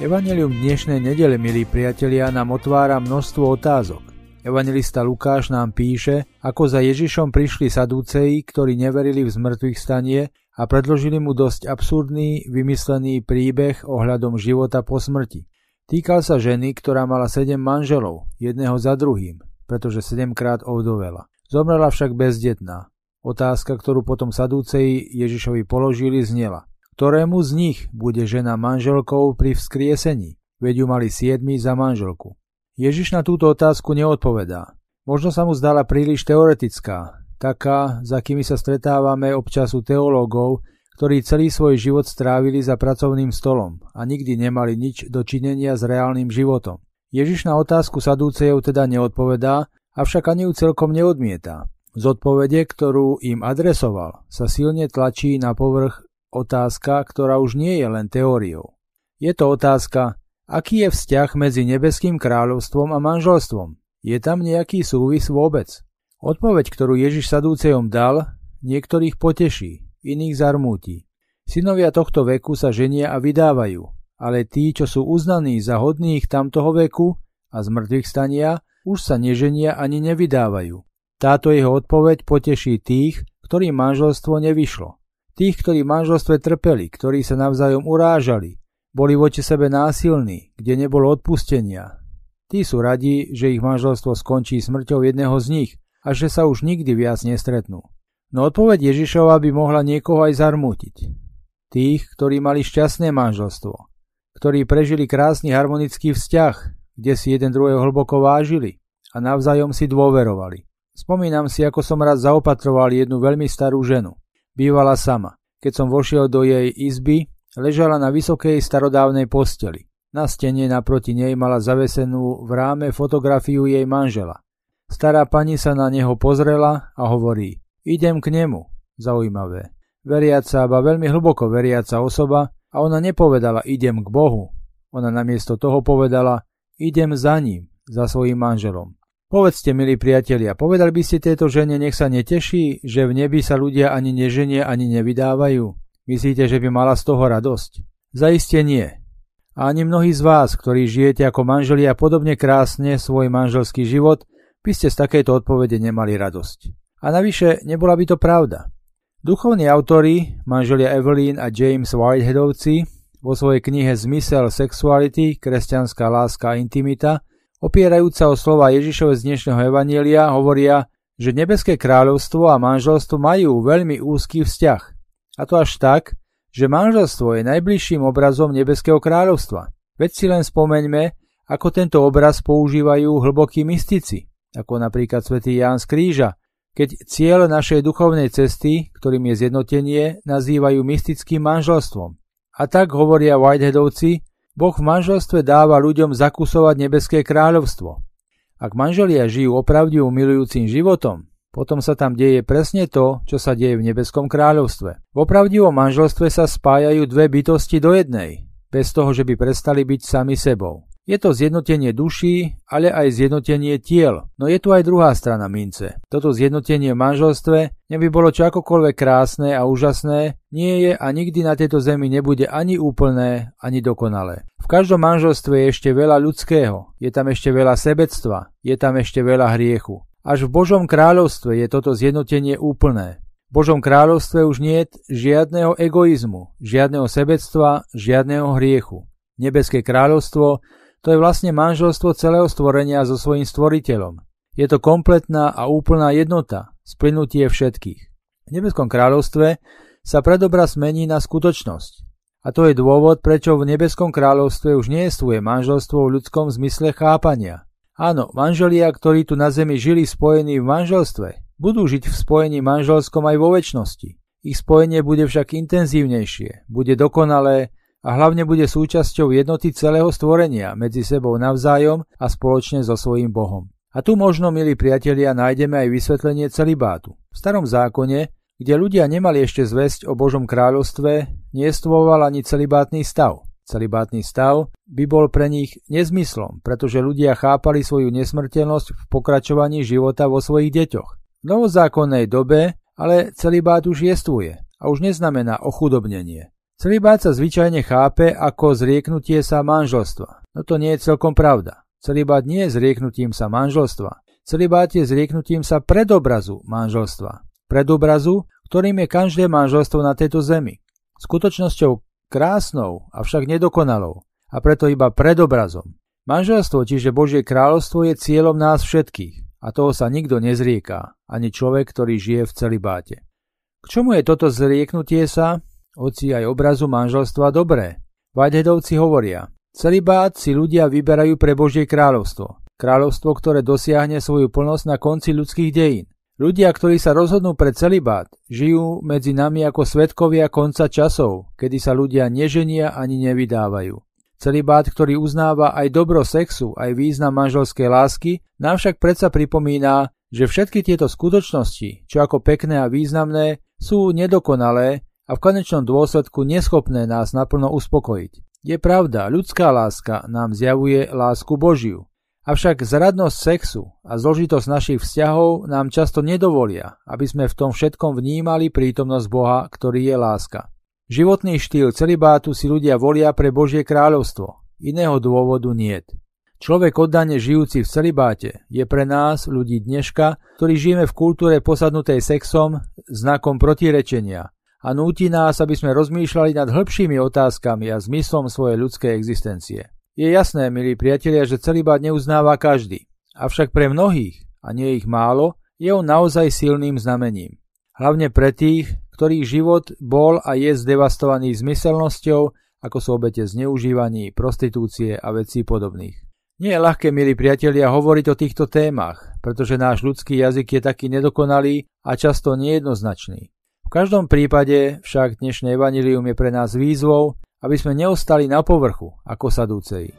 Evangelium dnešnej nedele, milí priatelia, nám otvára množstvo otázok. Evangelista Lukáš nám píše, ako za Ježišom prišli sadúceji, ktorí neverili v zmrtvých stanie a predložili mu dosť absurdný, vymyslený príbeh ohľadom života po smrti. Týkal sa ženy, ktorá mala sedem manželov, jedného za druhým, pretože sedemkrát ovdovela. Zomrela však bezdetná. Otázka, ktorú potom sadúceji Ježišovi položili, znela. Ktorému z nich bude žena manželkou pri vzkriesení? Veď ju mali siedmi za manželku. Ježiš na túto otázku neodpovedá. Možno sa mu zdala príliš teoretická, taká, za kými sa stretávame občas u teológov, ktorí celý svoj život strávili za pracovným stolom a nikdy nemali nič do činenia s reálnym životom. Ježiš na otázku sadúcejov teda neodpovedá, avšak ani ju celkom neodmieta. Z odpovede, ktorú im adresoval, sa silne tlačí na povrch otázka, ktorá už nie je len teóriou. Je to otázka, aký je vzťah medzi nebeským kráľovstvom a manželstvom. Je tam nejaký súvis vôbec? Odpoveď, ktorú Ježiš sadúcejom dal, niektorých poteší, iných zarmúti. Synovia tohto veku sa ženia a vydávajú, ale tí, čo sú uznaní za hodných tamtoho veku a z mŕtvych stania, už sa neženia ani nevydávajú. Táto jeho odpoveď poteší tých, ktorým manželstvo nevyšlo. Tých, ktorí v manželstve trpeli, ktorí sa navzájom urážali, boli voči sebe násilní, kde nebolo odpustenia. Tí sú radi, že ich manželstvo skončí smrťou jedného z nich a že sa už nikdy viac nestretnú. No odpoveď Ježišova by mohla niekoho aj zarmútiť. Tých, ktorí mali šťastné manželstvo, ktorí prežili krásny harmonický vzťah, kde si jeden druhého hlboko vážili a navzájom si dôverovali. Spomínam si, ako som raz zaopatroval jednu veľmi starú ženu. Bývala sama. Keď som vošiel do jej izby, ležala na vysokej starodávnej posteli. Na stene naproti nej mala zavesenú v ráme fotografiu jej manžela. Stará pani sa na neho pozrela a hovorí, idem k nemu. Zaujímavé. Veriaca, aba veľmi hlboko veriaca osoba a ona nepovedala idem k Bohu. Ona namiesto toho povedala idem za ním, za svojim manželom. Povedzte, milí priatelia, povedali by ste tejto žene, nech sa neteší, že v nebi sa ľudia ani neženie, ani nevydávajú? Myslíte, že by mala z toho radosť? Zaiste nie. A ani mnohí z vás, ktorí žijete ako manželia podobne krásne svoj manželský život, by ste z takejto odpovede nemali radosť. A navyše, nebola by to pravda. Duchovní autori, manželia Evelyn a James Whiteheadovci, vo svojej knihe Zmysel sexuality, kresťanská láska a intimita, opierajúca o slova Ježišove z dnešného evanielia, hovoria, že nebeské kráľovstvo a manželstvo majú veľmi úzky vzťah. A to až tak, že manželstvo je najbližším obrazom nebeského kráľovstva. Veď si len spomeňme, ako tento obraz používajú hlbokí mystici, ako napríklad svätý Ján z Kríža, keď cieľ našej duchovnej cesty, ktorým je zjednotenie, nazývajú mystickým manželstvom. A tak hovoria Whiteheadovci, Boh v manželstve dáva ľuďom zakusovať nebeské kráľovstvo. Ak manželia žijú opravdivo milujúcim životom, potom sa tam deje presne to, čo sa deje v nebeskom kráľovstve. V opravdivom manželstve sa spájajú dve bytosti do jednej, bez toho, že by prestali byť sami sebou. Je to zjednotenie duší, ale aj zjednotenie tiel. No je tu aj druhá strana mince. Toto zjednotenie v manželstve neby bolo čo akokoľvek krásne a úžasné, nie je a nikdy na tejto zemi nebude ani úplné, ani dokonalé. V každom manželstve je ešte veľa ľudského, je tam ešte veľa sebectva, je tam ešte veľa hriechu. Až v Božom kráľovstve je toto zjednotenie úplné. V Božom kráľovstve už nie je žiadneho egoizmu, žiadneho sebectva, žiadneho hriechu. Nebeské kráľovstvo to je vlastne manželstvo celého stvorenia so svojím stvoriteľom. Je to kompletná a úplná jednota, splynutie všetkých. V nebeskom kráľovstve sa predobraz mení na skutočnosť. A to je dôvod, prečo v nebeskom kráľovstve už nie je manželstvo v ľudskom zmysle chápania. Áno, manželia, ktorí tu na zemi žili spojení v manželstve, budú žiť v spojení manželskom aj vo väčšnosti. Ich spojenie bude však intenzívnejšie, bude dokonalé a hlavne bude súčasťou jednoty celého stvorenia medzi sebou navzájom a spoločne so svojím Bohom. A tu možno, milí priatelia, nájdeme aj vysvetlenie celibátu. V starom zákone, kde ľudia nemali ešte zväzť o Božom kráľovstve, niestvoval ani celibátny stav. Celibátny stav by bol pre nich nezmyslom, pretože ľudia chápali svoju nesmrteľnosť v pokračovaní života vo svojich deťoch. V novozákonnej dobe ale celibát už jestvuje a už neznamená ochudobnenie. Celibát sa zvyčajne chápe ako zrieknutie sa manželstva. No to nie je celkom pravda. Celibát nie je zrieknutím sa manželstva. Celibát je zrieknutím sa predobrazu manželstva. Predobrazu, ktorým je každé manželstvo na tejto zemi. Skutočnosťou krásnou, avšak nedokonalou. A preto iba predobrazom. Manželstvo, čiže Božie kráľovstvo, je cieľom nás všetkých. A toho sa nikto nezrieká, ani človek, ktorý žije v celibáte. K čomu je toto zrieknutie sa, oci aj obrazu manželstva dobré? Vajdedovci hovoria, celibát si ľudia vyberajú pre Božie kráľovstvo. Kráľovstvo, ktoré dosiahne svoju plnosť na konci ľudských dejín. Ľudia, ktorí sa rozhodnú pre celibát, žijú medzi nami ako svetkovia konca časov, kedy sa ľudia neženia ani nevydávajú. Celibát, ktorý uznáva aj dobro sexu, aj význam manželskej lásky, nám však predsa pripomína, že všetky tieto skutočnosti, čo ako pekné a významné, sú nedokonalé a v konečnom dôsledku neschopné nás naplno uspokojiť. Je pravda, ľudská láska nám zjavuje lásku Božiu, Avšak zradnosť sexu a zložitosť našich vzťahov nám často nedovolia, aby sme v tom všetkom vnímali prítomnosť Boha, ktorý je láska. Životný štýl celibátu si ľudia volia pre Božie kráľovstvo. Iného dôvodu niet. Človek oddane žijúci v celibáte je pre nás, ľudí dneška, ktorí žijeme v kultúre posadnutej sexom, znakom protirečenia a núti nás, aby sme rozmýšľali nad hĺbšími otázkami a zmyslom svojej ľudskej existencie. Je jasné, milí priatelia, že celibát neuznáva každý. Avšak pre mnohých, a nie ich málo, je on naozaj silným znamením. Hlavne pre tých, ktorých život bol a je zdevastovaný zmyselnosťou, ako sú obete zneužívaní, prostitúcie a vecí podobných. Nie je ľahké, milí priatelia, hovoriť o týchto témach, pretože náš ľudský jazyk je taký nedokonalý a často nejednoznačný. V každom prípade však dnešné evanilium je pre nás výzvou, aby sme neostali na povrchu ako sadúcej.